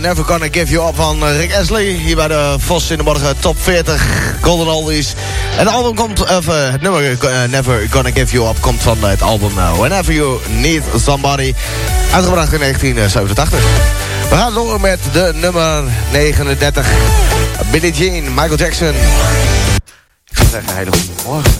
Never Gonna Give You Up van eh, Rick Astley. Hier bij de Vos in de morgen top 40 Golden Oldies. Het album komt, of uh, het nummer uh, Never Gonna Give You Up komt van het album Whenever You Need Somebody. Uitgebracht in 1987. We gaan door met de nummer 39. Billie Jean, Michael Jackson. Ik zou zeggen, hele goede morgen.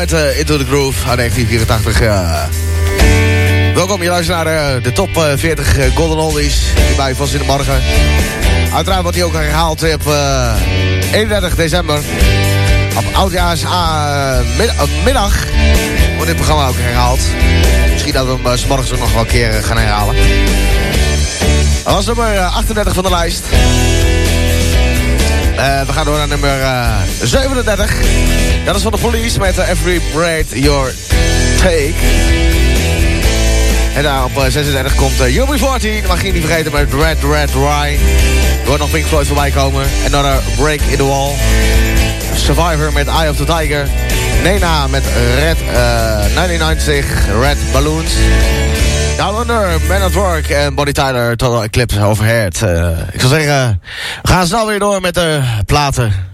met eh, Into the Groove uit 1984. Welkom, jullie luistert naar eh, de top eh, 40 Golden Oldies. Hierbij vast in de morgen. Uiteraard wat die ook herhaald op 31 december. Op oudjaars mid middag wordt dit programma ook herhaald. Misschien dat we hem s morgens nog wel een keer gaan herhalen. Dat was nummer 38 van de lijst. we gaan door naar nummer 37. Dat is van de police met uh, Every Breath Your Take. En daar op 36 komt uh, UB40. Mag je niet vergeten met Red Red Rye. Er wordt nog Pink Floyd voorbij komen. Another Break in the Wall. Survivor met Eye of the Tiger. Nena met Red 99 Red Balloons. Down Under, Man at Work en Body Tyler Total Eclipse Overhead. Ik zou zeggen, we gaan snel weer door met de platen.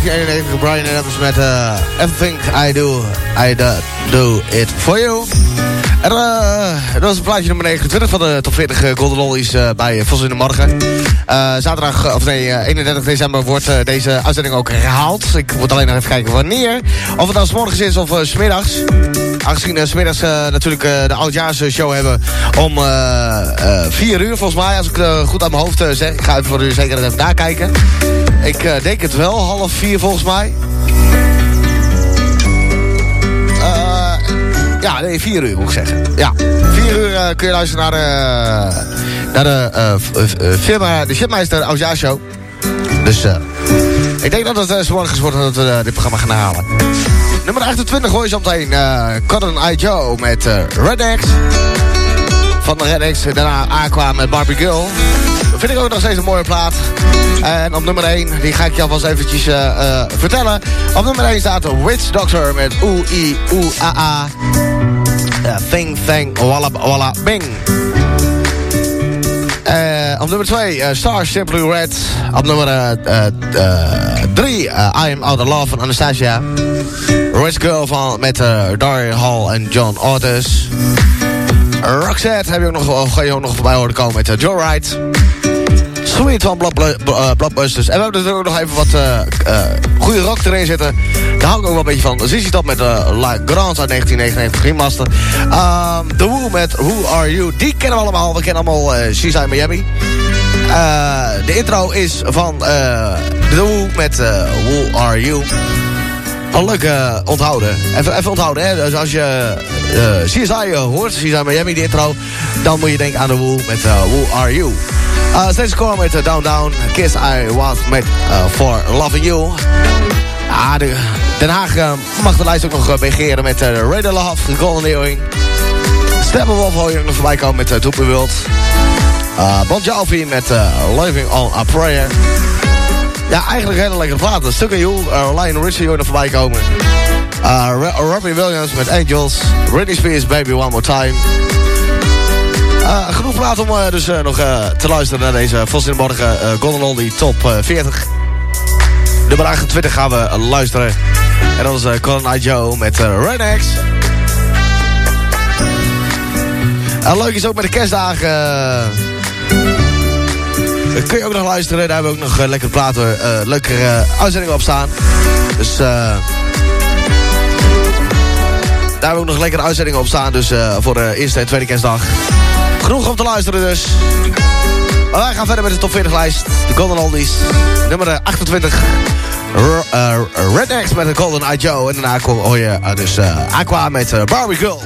1991. Brian Adams met uh, Everything I Do, I do, It For You. En uh, dat een plaatje nummer 29 van de top 40 Golden Oldies uh, bij Vos in de Morgen. Uh, zaterdag, of nee, 31 december wordt deze uitzending ook herhaald. Ik moet alleen nog even kijken wanneer. Of het nou s morgens is of smiddags. Aangezien we smiddags natuurlijk de oudjaarsshow hebben om 4 uur volgens mij. Als ik goed aan mijn hoofd zeg. Ik ga even voor u zeker even nakijken. Ik denk het wel, half 4 volgens mij. Ja, nee, 4 uur moet ik zeggen. Ja, 4 uur uh, kun je luisteren naar de, naar de uh, firma, de Shipmeister Oudjaarshow. Dus ik denk dat het uh, morgens wordt dat we dit programma gaan halen. Nummer 28 hoor je zo meteen Cotton Eye Joe met Red X. Van de Red X, daarna Aqua met Barbie Girl. Vind ik ook nog steeds een mooie plaat. En op nummer 1, die ga ik je alvast eventjes uh, uh, vertellen. Op nummer 1 staat Witch Doctor met Oe, I, Oe, A, A. Thing, thing, walla, walla, bing. Uh, op nummer 2, uh, Star Simply Red. Op nummer 3, I Am Out of Love van Anastasia. Rich Girl van, met Daryl Hall en John Otis. Roxette heb je ook nog, ga je ook nog voorbij horen komen met Joe Wright. Sweet van Blockbusters. En we hebben er ook nog even wat uh, uh, goede rock erin zitten. Daar hou ik ook wel een beetje van. Zizi Top met uh, La Grande uit 1999 Remaster. Um, The Who met Who Are You. Die kennen we allemaal. We kennen allemaal uh, She's in Miami. De intro is van The Who met Who Are You. Al leuk onthouden. Even, even onthouden, hè. Dus als je uh, CSI hoort, CSI Miami, de intro... dan moet je denken aan The Who met Who Are You. Uh, steeds score met uh, Down Down. Kiss I Want met uh, For Loving You. Ah, de, Den Haag uh, mag de lijst ook nog begeren met uh, Radar Love, Golden Earring. Steppenwolf hoor je nog voorbij komen met uh, Toepen Wild. Uh, bon Jovi met uh, Living on a Prayer. Ja, eigenlijk hele lekkere plaat. Stukken You, uh, Lion Richie hoor er voorbij komen. Robbie Williams met Angels. Britney Spears, Baby One More Time. Uh, genoeg plaat om uh, dus uh, nog te luisteren naar deze Vos in de Morgen Golden Top 40. Nummer 28 gaan we luisteren. En dat is Colin I. Joe met Red X. En leuk is ook met de kerstdagen... kun je ook nog luisteren. Daar hebben we ook nog lekkere platen, lekkere uitzendingen op staan. Dus... Daar hebben we ook nog lekkere uitzendingen op staan. Dus voor de eerste en tweede kerstdag. Genoeg om te luisteren dus. Maar wij gaan verder met de top 40 lijst. De Golden Oldies. Nummer 28. R uh, Red X met de Golden Eye Joe. En daarna hoor je uh, dus Aqua met Barbie Girl.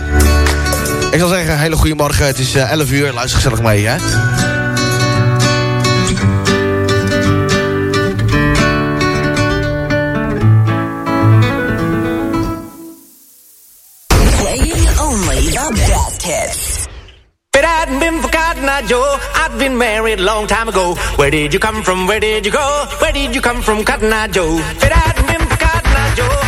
Ik zal zeggen, hele goede morgen. Het is 11 uur. Luister gezellig mee, hè. Been married a long time ago. Where did you come from? Where did you go? Where did you come from, Cotton Eye Joe? If it hadn't been for Cotton Eye Joe,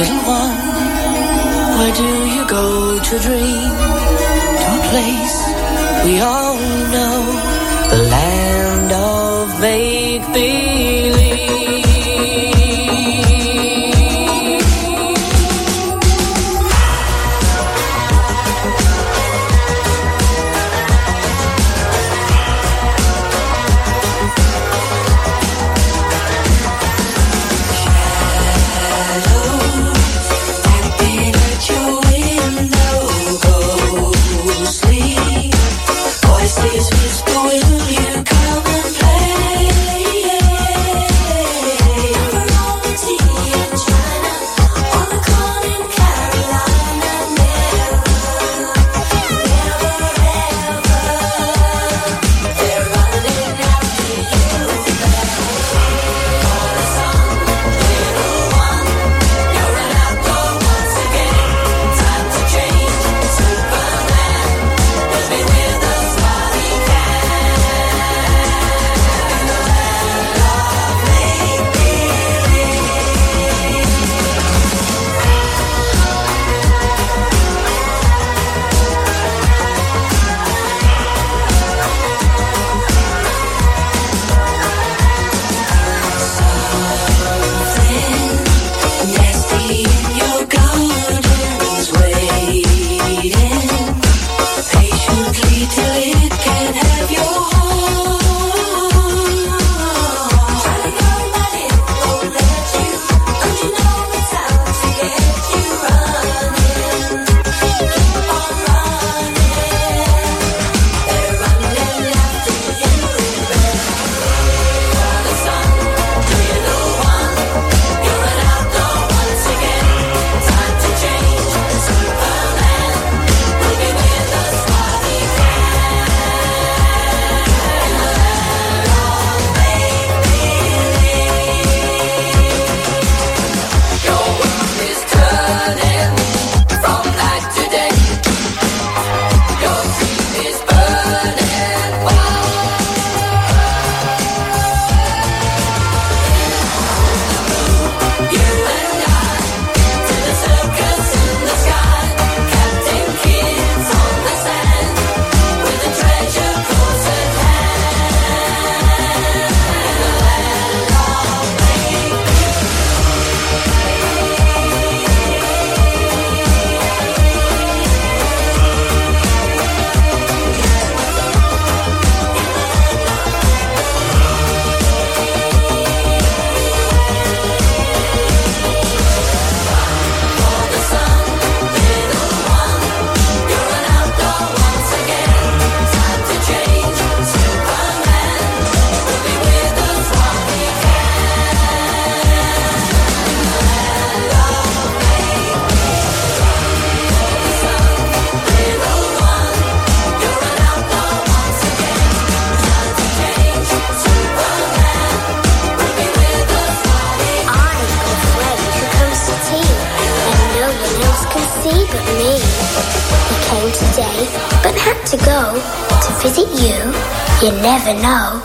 little one, where do you go to dream? To a place we all know, the land of make believe. to visit you, you never know.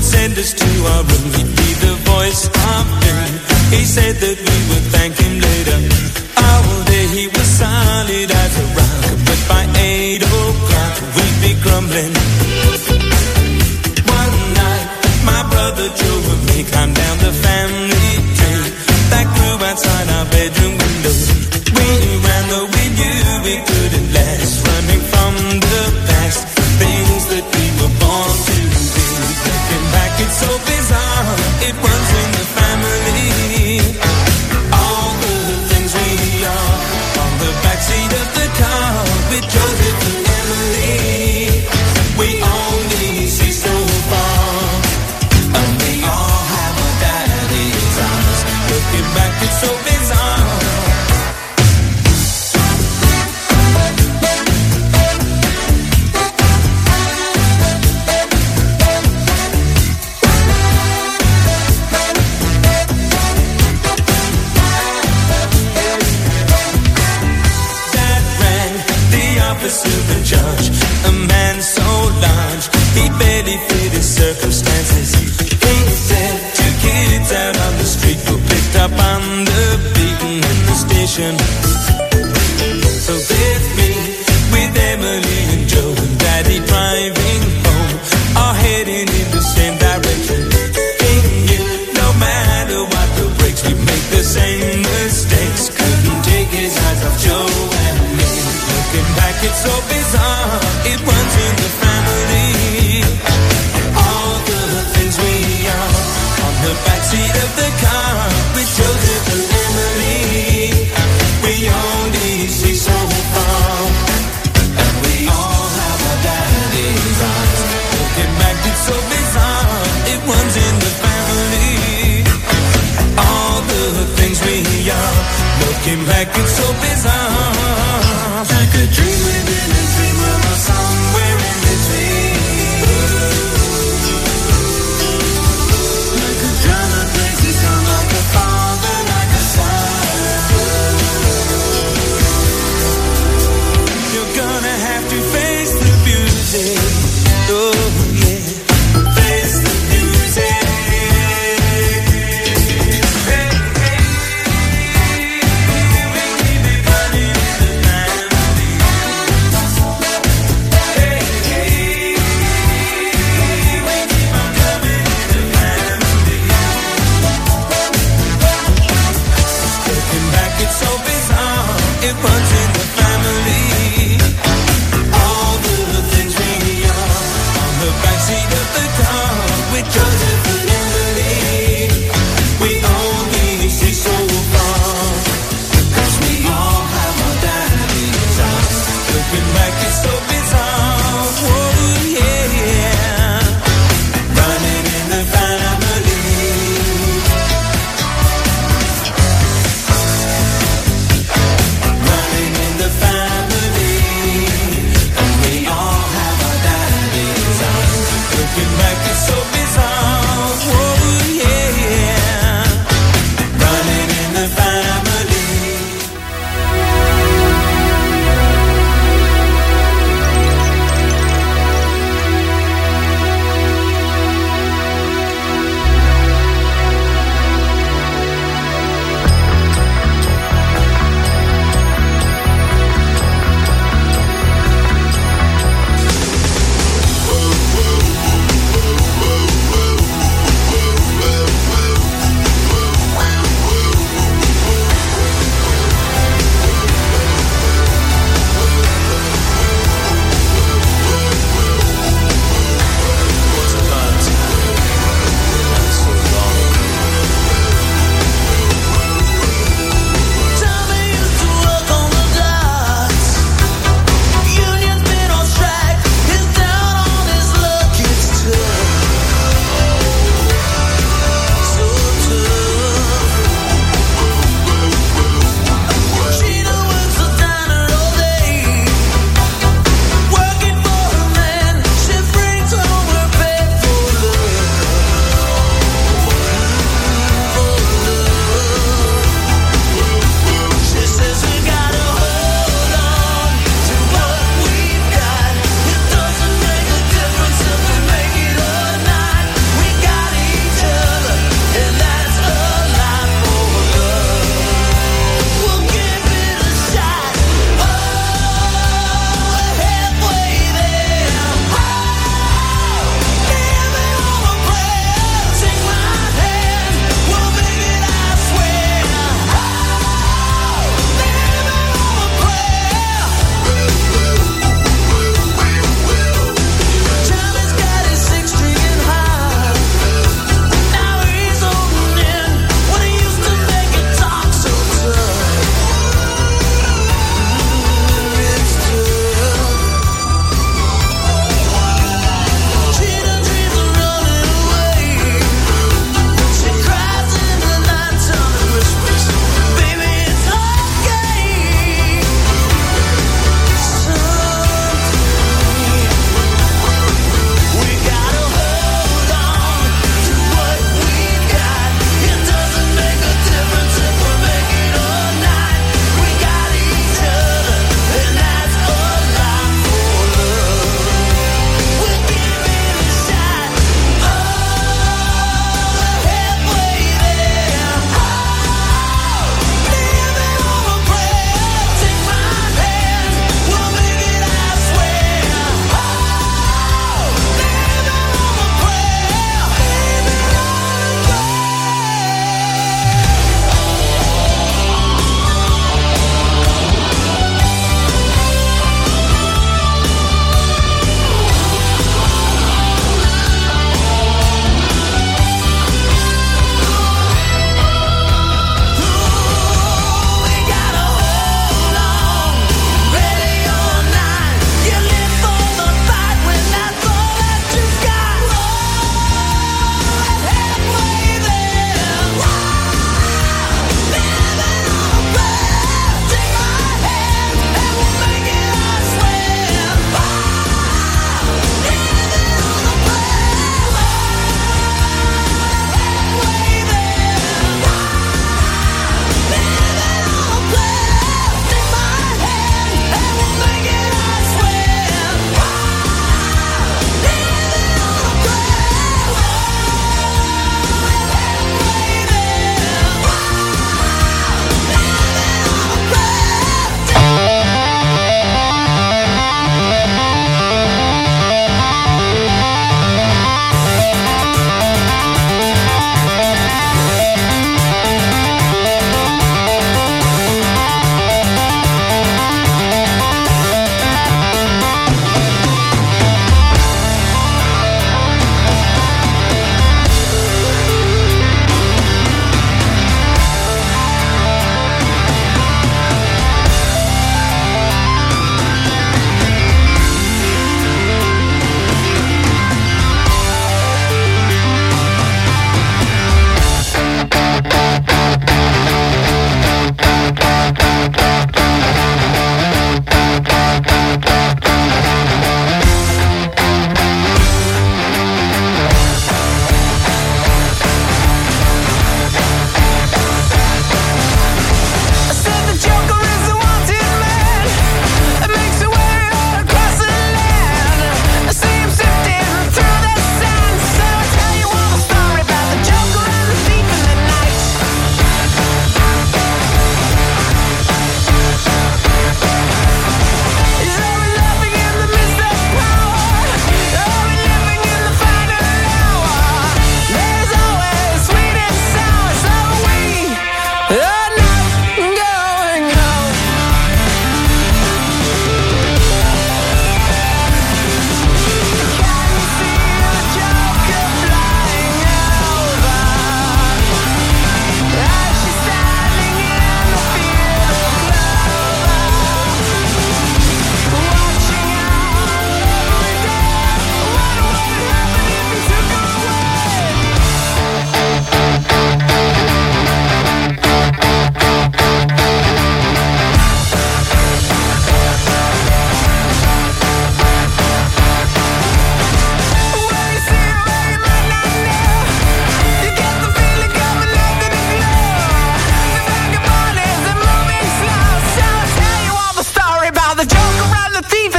send us to our room, he'd be the voice. He said that we would thank him later. Our day he was by eight o'clock we'd be grumbling. One night, my brother drove me climbed down the family tree that grew outside our bedroom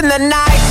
in the night.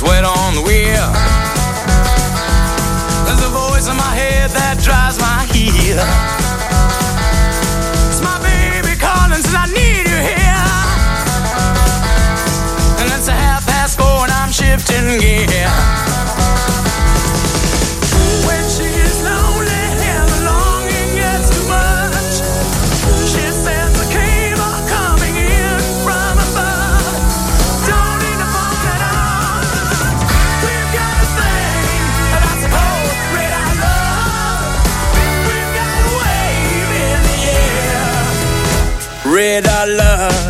is wet on the wheel. There's a voice in my head that drives my heel. It's my baby calling, says I need you here. And it's a half past four and I'm shifting gear. bread I love.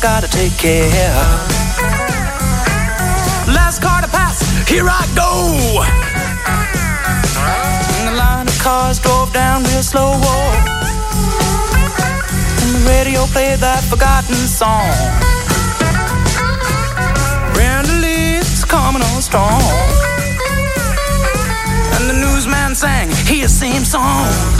gotta take care. Last car to pass, here I go. And the line of cars drove down real slow. Oh. And the radio played that forgotten song. Brenda coming on strong. And the newsman sang his same song.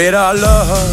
With our love.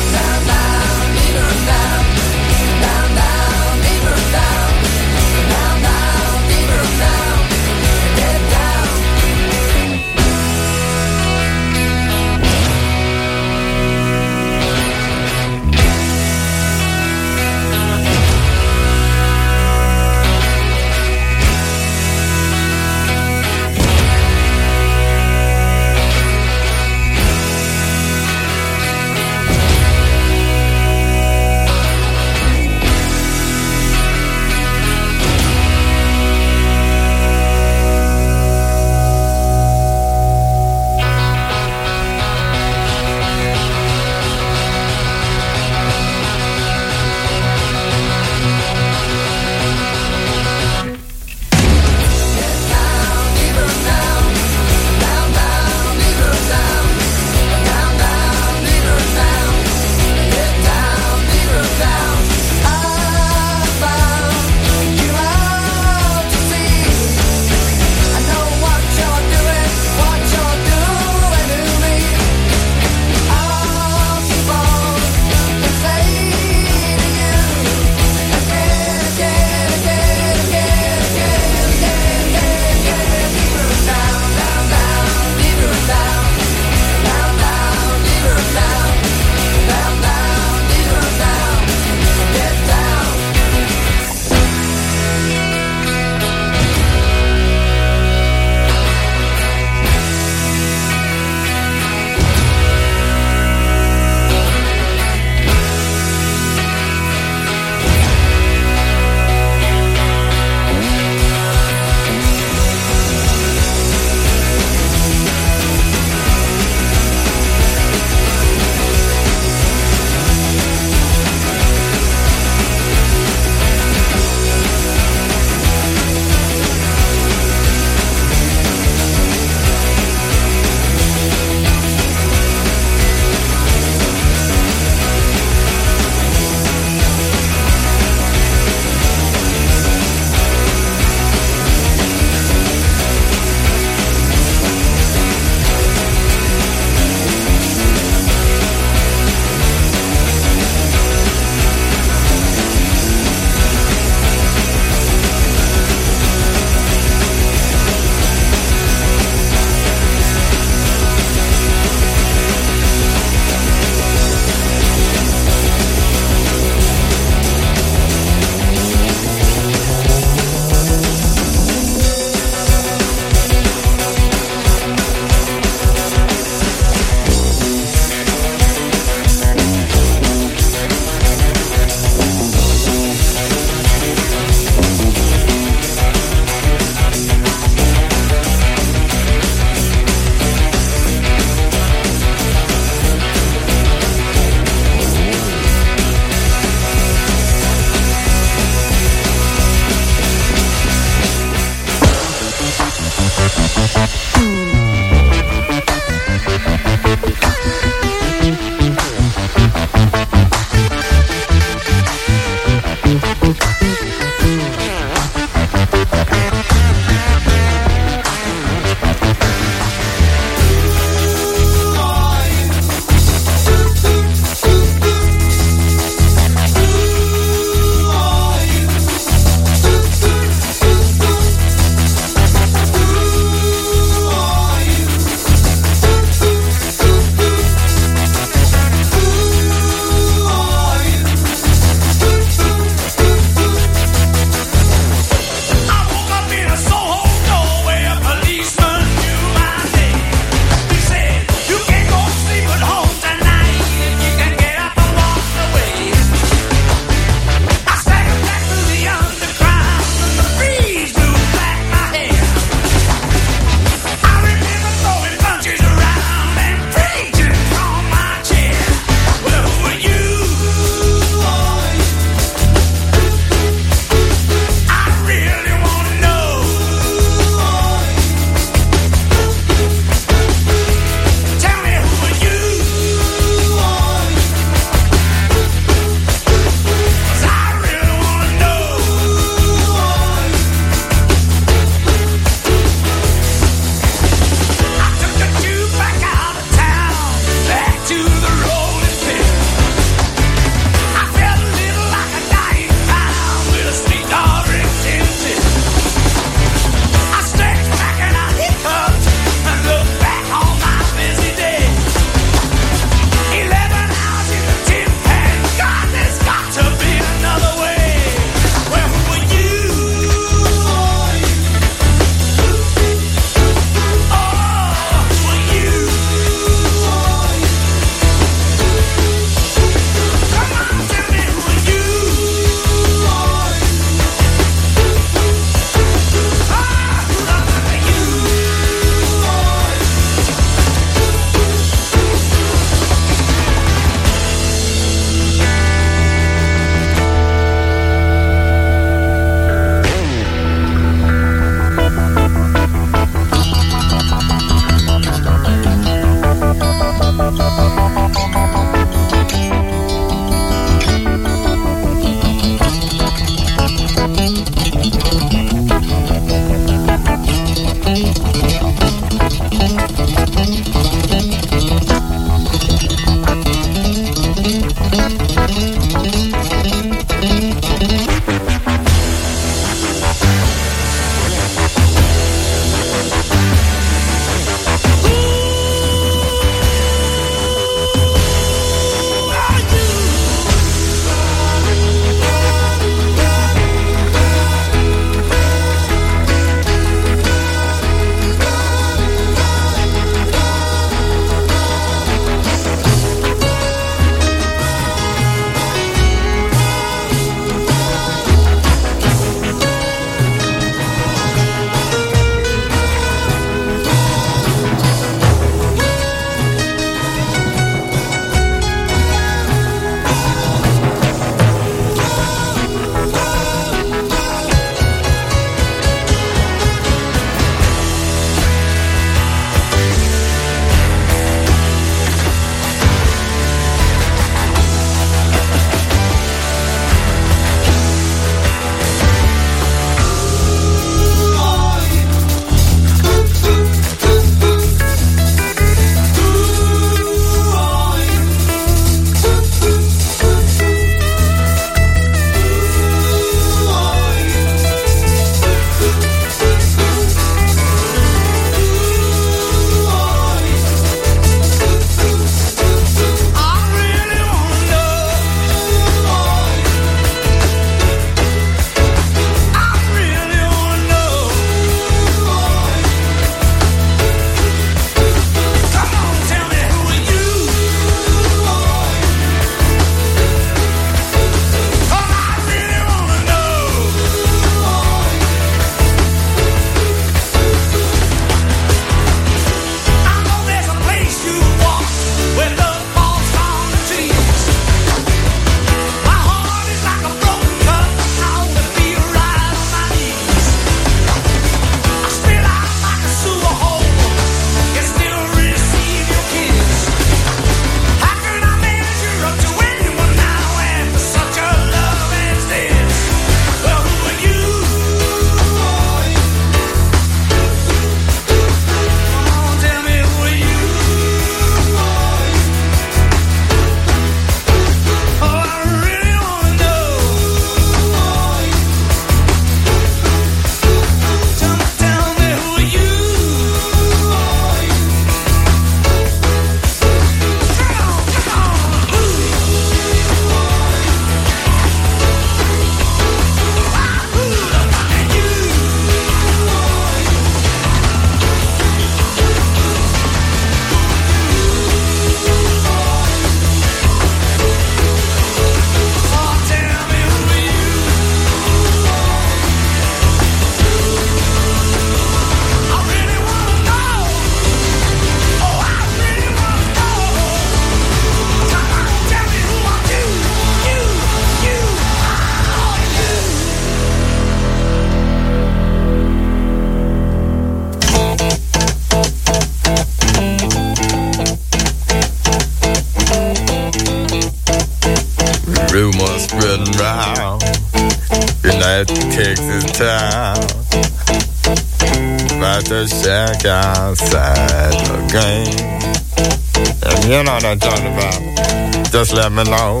me low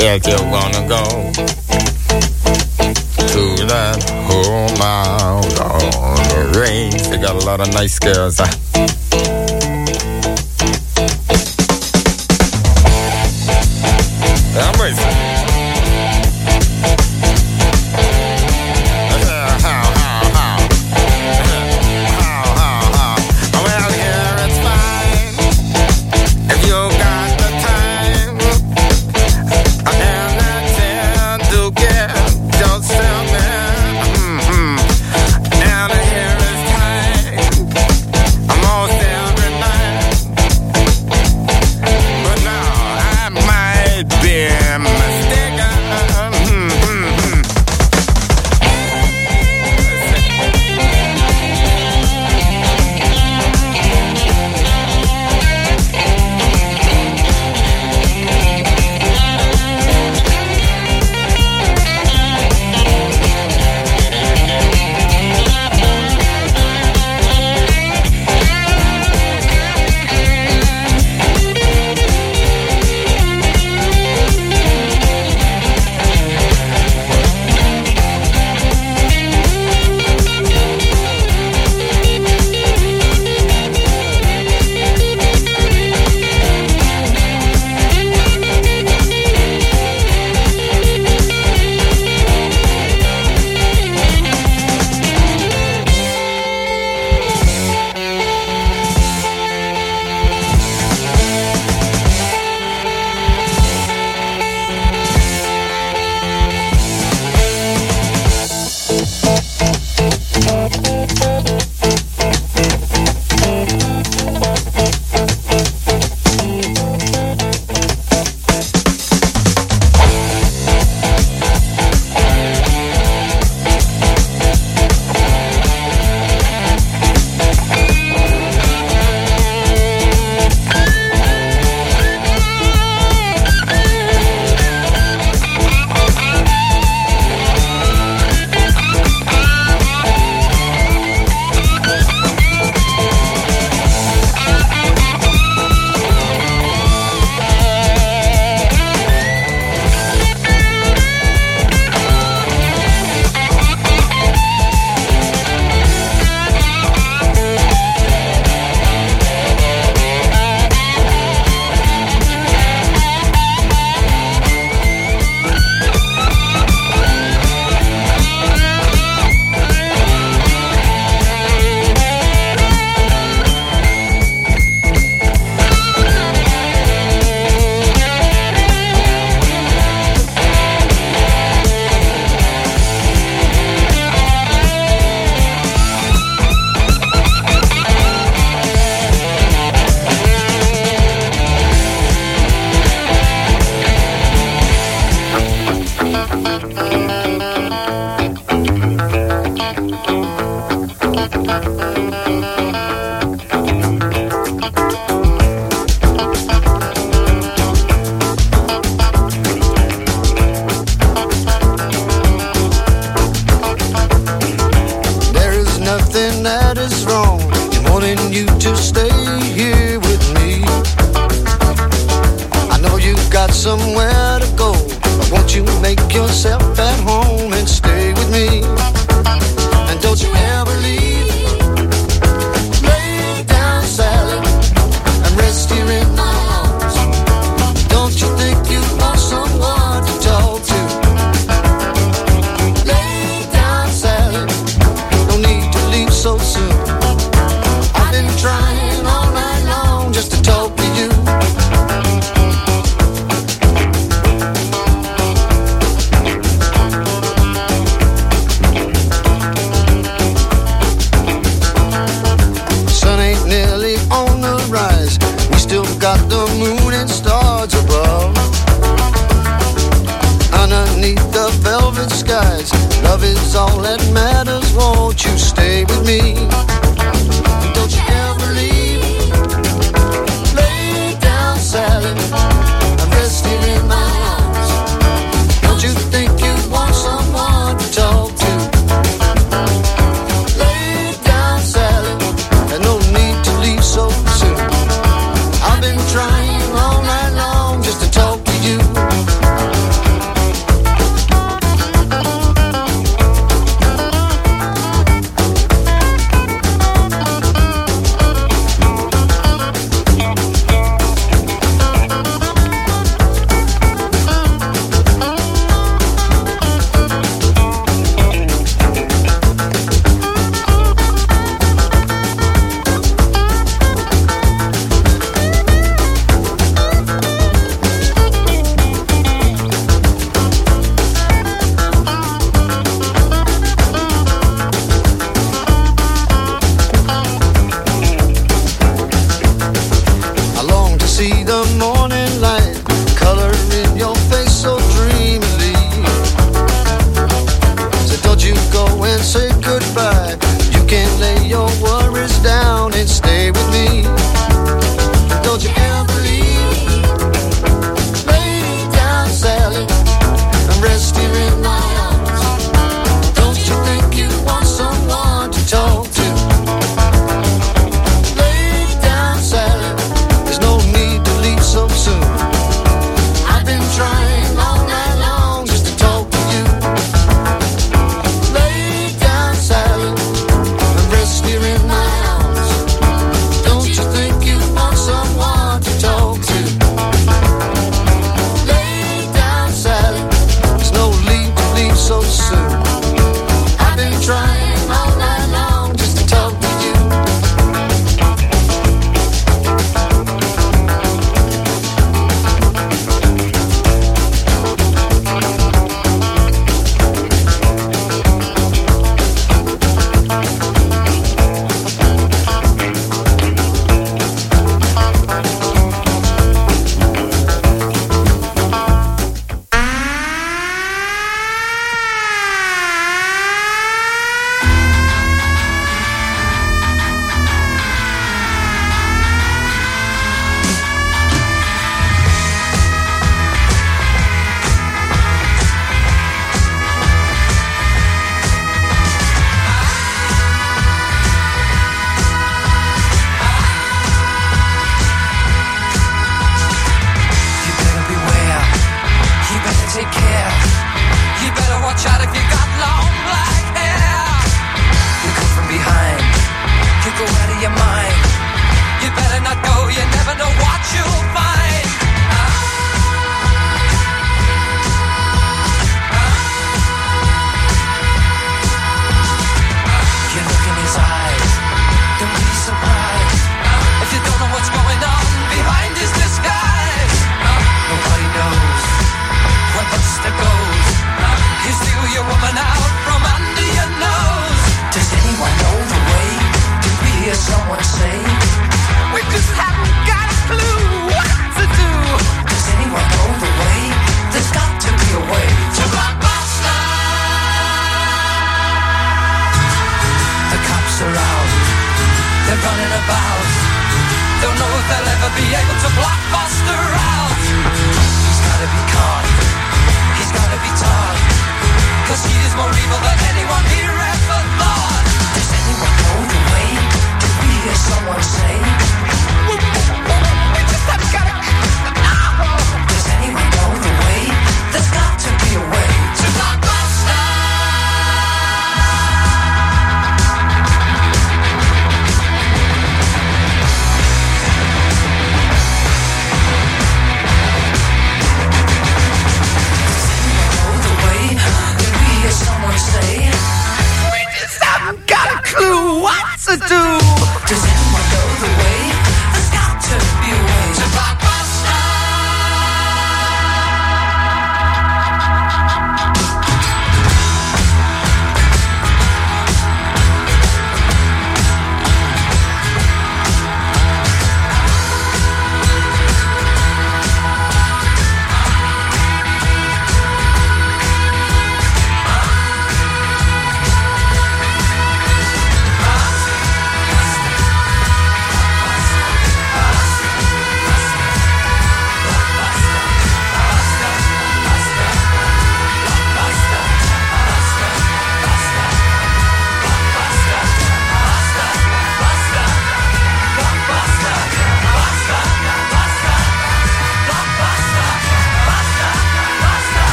if you wanna go to that whole mile on the range. They got a lot of nice girls.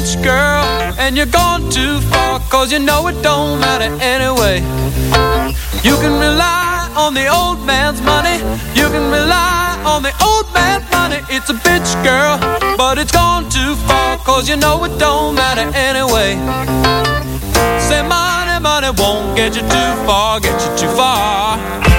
rich girl and you're gone too far cause you know it don't matter anyway. You can rely on the old man's money you can rely on the old man's money. It's a bitch girl but it's gone too far cause you know it don't matter anyway. Say money money won't get you too far get you too far.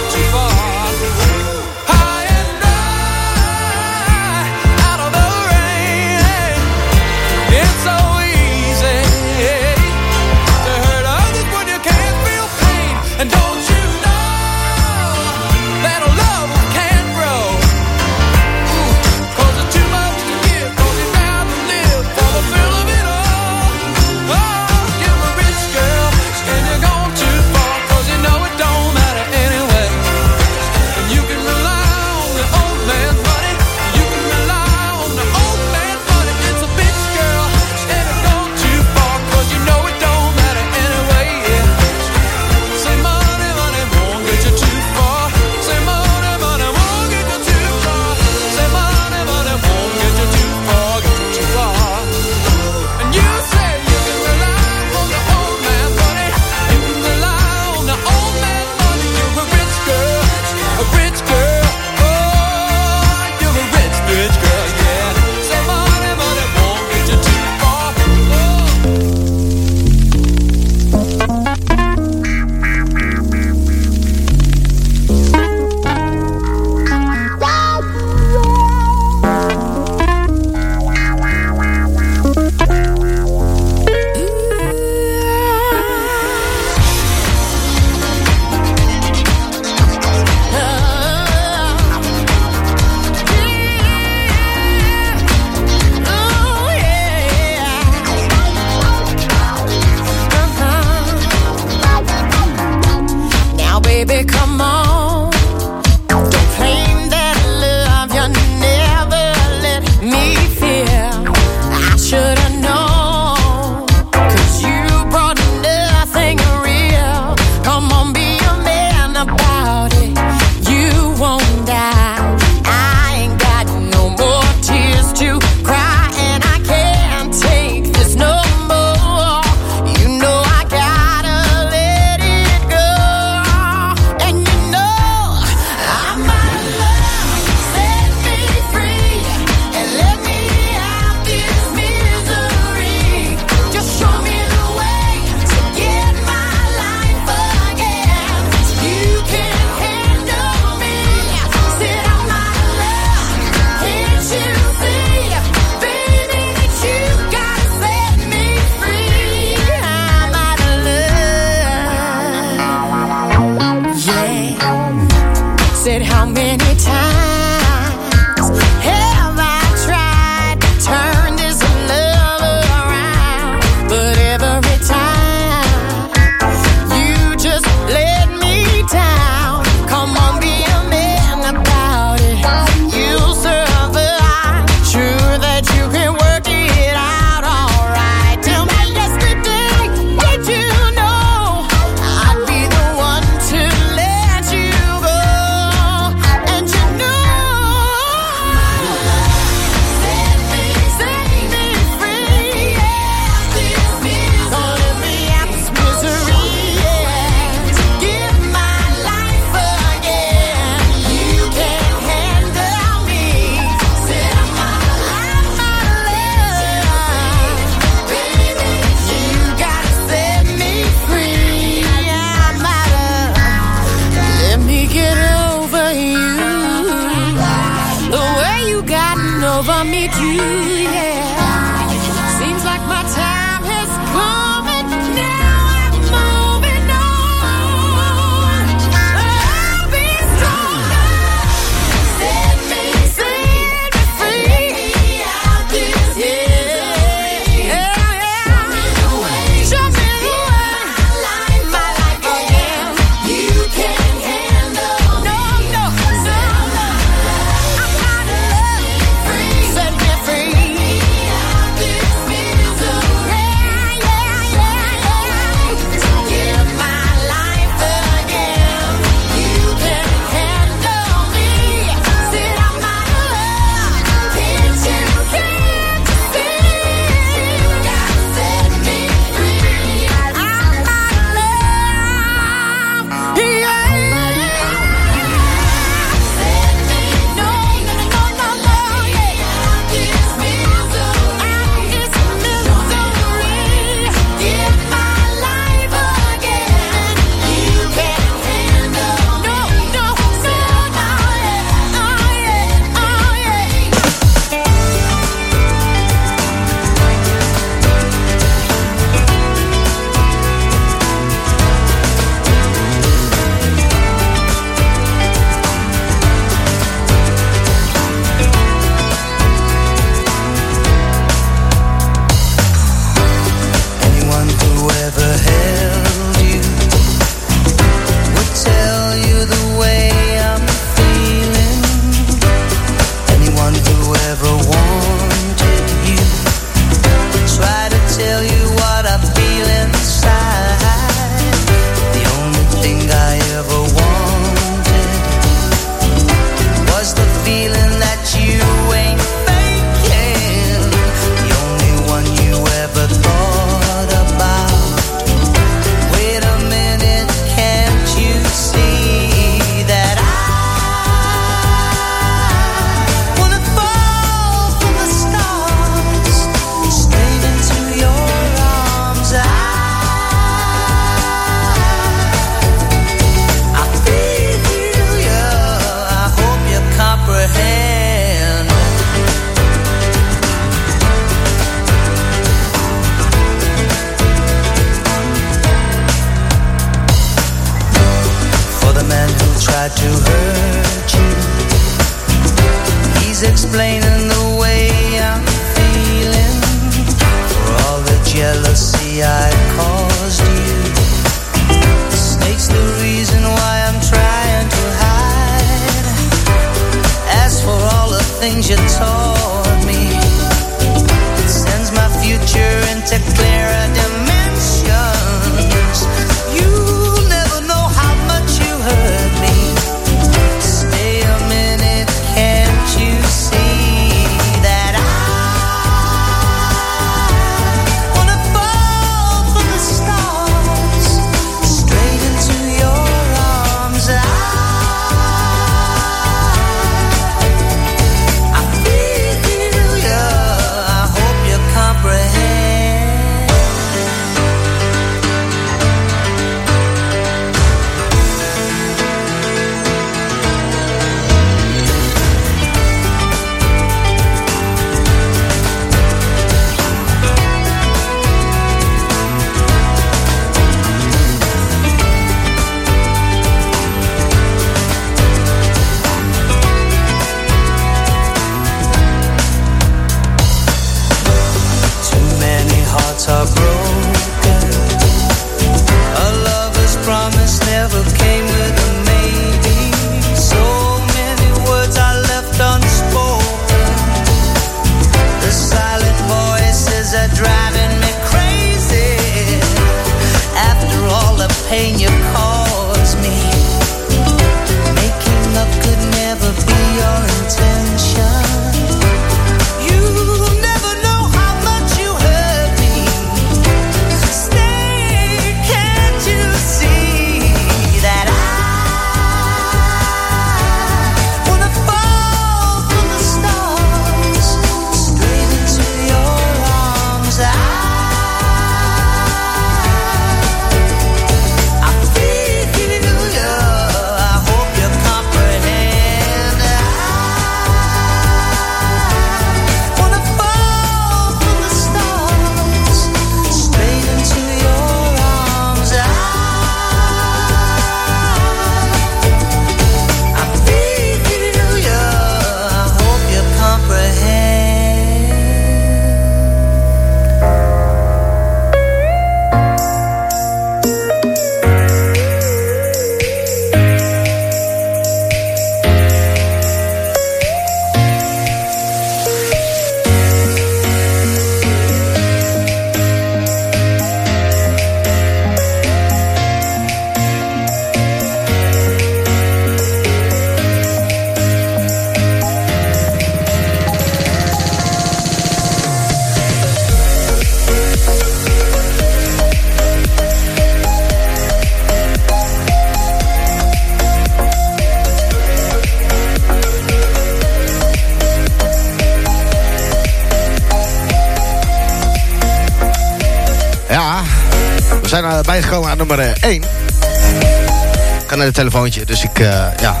Het telefoontje, dus ik, eh, ja.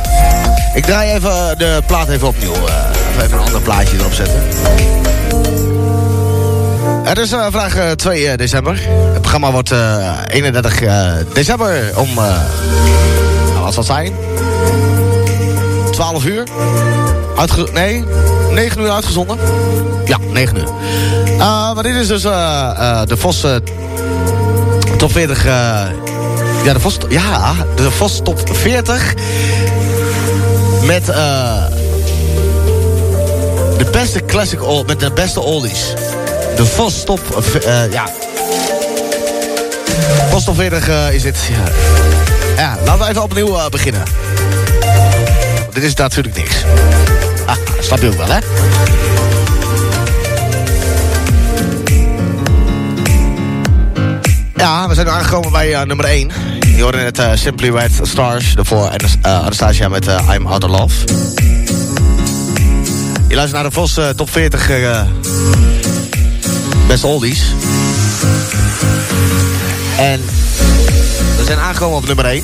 Ik draai even de plaat even opnieuw. eh, even een ander plaatje erop zetten. Het is uh, vandaag eh, 2 eh, december. Het programma wordt eh, 31 eh, december om... eh nou, wat zal het zijn? 12 uur? Uitge nee, 9 uur uitgezonden. Ja, 9 uur. Eh, maar dit is dus eh, eh, de Vos eh, top 40. Ja, de Vos, ja, de Vos top 40. Met eh, de beste classic old, met de beste oldies. De Vos top, eh, ja. Vos top 40 eh, is dit. Ja. ja, laten we even opnieuw beginnen. Dit is natuurlijk niks. Ah, snap je ook wel, hè? Ja, we zijn aangekomen bij nummer 1. Je hoorde net eh, Simply Red Stars. Daarvoor eh, Anastasia met eh, I'm Out of Love. Je luistert naar de Vos top 40 eh best oldies. En we zijn aangekomen op nummer 1.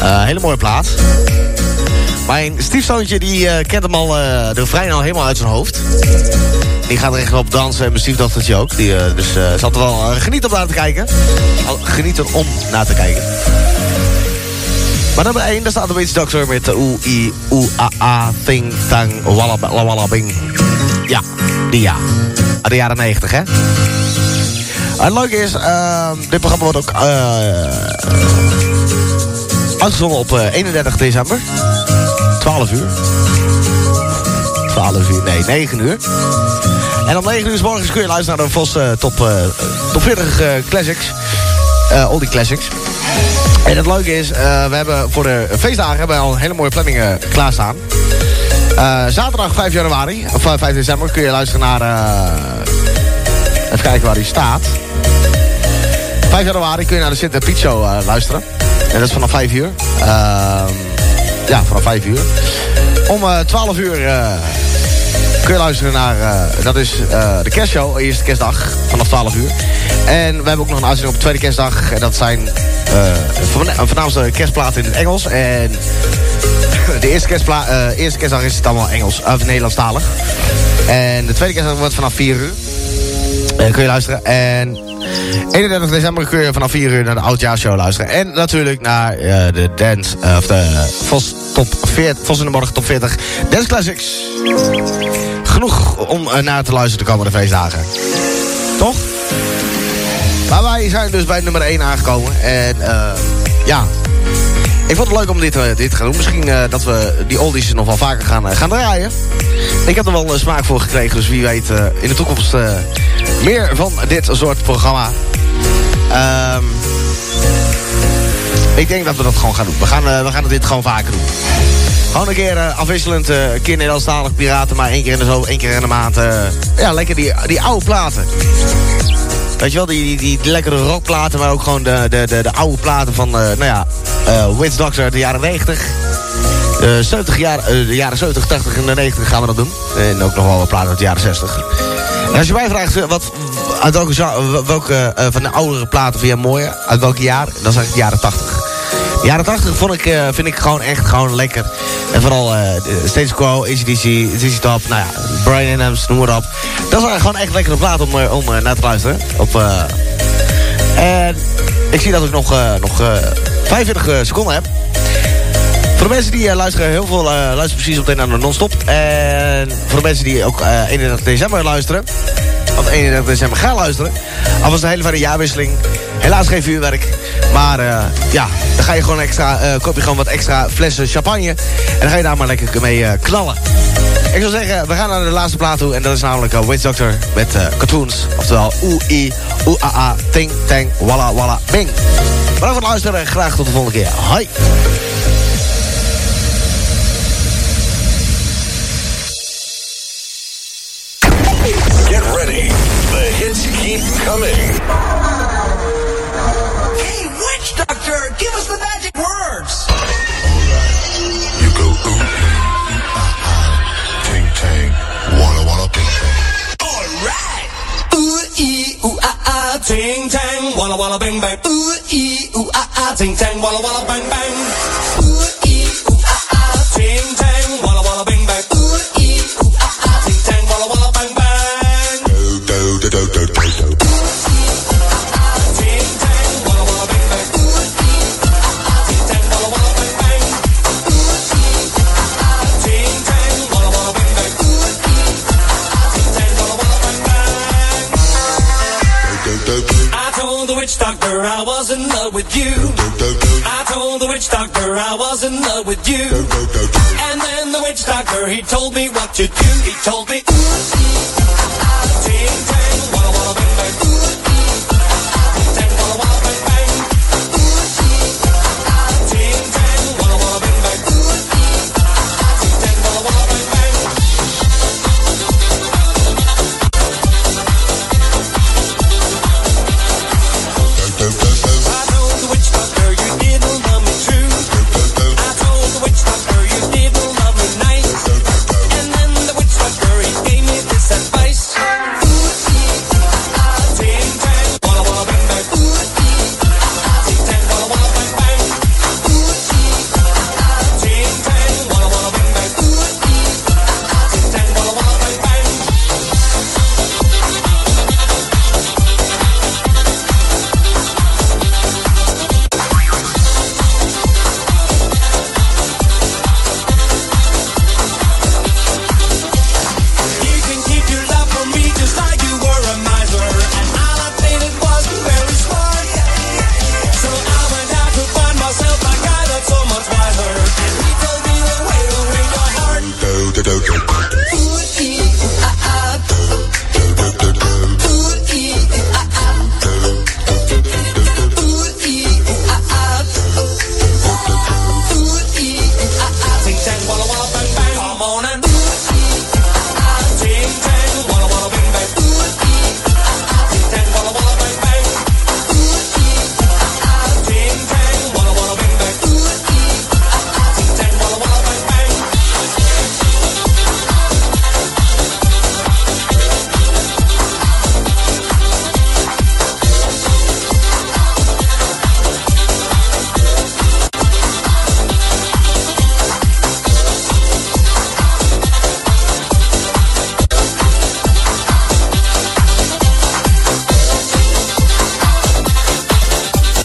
Eh hele mooie plaat. Mijn stiefzoontje die kent hem al de refrein al helemaal uit zijn hoofd. Die gaat er echt op dansen en mijn stiefdochtertje ook. Die, eh, dus eh zat er wel eh, geniet om naar te kijken. Al- Genieten om naar te kijken. Maar nummer 1, daar staat de Witch Doctor met oe i oe a a ting tang walla walla bing. Ja, die ja. De jaren 90, hè? Het leuke is, ehm, dit programma wordt ook uitgezonden op eh, 31 december. 12 uur. 12 uur, nee, 9 uur. En om 9 uur 's morgens kun je luisteren naar de Vos eh, top, eh, top 40 eh, classics. All die classics. En het leuke is, we hebben voor de feestdagen hebben we al een hele mooie planning klaarstaan. Zaterdag 5 januari, of eh, 5 december, kun je luisteren naar... even kijken waar die staat. 5 januari kun je naar de Sint Show eh, luisteren. En dat is vanaf 5 uur. Ehm, ja, vanaf 5 uur. Om eh 12 uur kun je luisteren naar... eh, dat is eh, de kerstshow, eerste kerstdag, vanaf 12 uur. En we hebben ook nog een uitzending op de tweede kerstdag. En dat zijn eh voorna- voornaamste kerstplaten in het Engels. En de eerste, kerstpla eh, eerste kerstdag is het allemaal Engels, of Nederlandstalig. En de tweede kerstdag wordt vanaf 4 uur. Eh, kun je luisteren. En 31 december kun je vanaf 4 uur naar de Oudjaarshow luisteren. En natuurlijk naar eh, de Dance, eh, of de Vos, top 40, Vos in de Morgen top 40 Dance Classics. Genoeg om eh, naar te luisteren de komende feestdagen. Toch? Maar wij zijn dus bij nummer 1 aangekomen. En eh, ja, ik vond het leuk om dit, eh, dit te gaan doen. Misschien dat we die oldies nog wel vaker gaan, gaan draaien. Ik heb er wel smaak voor gekregen. Dus wie weet in de toekomst meer van dit soort programma. Ehm, ik denk dat we dat gewoon gaan doen. We gaan, we gaan dit gewoon vaker doen. Gewoon een keer eh, afwisselend. Nederlandstalig piraten. Maar één keer in de zo, één keer in de maand. eh, ja, lekker die, die oude platen. Weet je wel, die, die, die lekkere rockplaten, maar ook gewoon de, de, de, de oude platen van, nou ja, Witch Doctor uit de jaren 90. De, 70 jaar, de jaren 70, 80 en de 90 gaan we dat doen. En ook nog wel wat platen uit de jaren 60. En als je mij vraagt, wat, uit welke, welke van de oudere platen vind je mooi? Uit welk jaar? Dan zeg ik de jaren 80. Jaren 80 vond ik, eh, vind ik gewoon echt gewoon lekker. En vooral de Status Quo, ACDC, ZZ Top, nou ja, Brian Adams, noem maar op. Dat zijn gewoon echt lekkere platen om, eh, om naar te luisteren. En ik zie dat ik nog, nog eh 45 eh, seconden heb. Voor de mensen die luisteren, heel veel eh, luisteren precies op de non-stop. En voor de mensen die ook eh 31 december luisteren, of 31 december gaan luisteren, alvast een hele fijne jaarwisseling. Helaas geen vuurwerk, maar eh, ja, dan ga je gewoon extra, eh, koop je gewoon wat extra flessen champagne. En dan ga je daar maar lekker mee eh, knallen. Ik zou zeggen, we gaan naar de laatste plaat toe. En dat is namelijk uh, Witch Doctor met cartoons. Oftewel oe-i, oe-a-a, ting, tang, walla, walla, bing. Bedankt voor het luisteren en graag tot de volgende keer. Hoi. Hits keep coming. Hey, witch doctor, give us the magic words. You go ooh, ooh, ah, ah, ting tang, walla walla bing bang. Alright. Ooh ee ooh ah ah ting tang walla walla bang bang. Ooh ee ooh ah ah ting tang walla walla bang bang. Ooh with you. I told the witch doctor I was in love with you. And then the witch doctor he told me what to do. He told me, ooh, ah, ah, ting,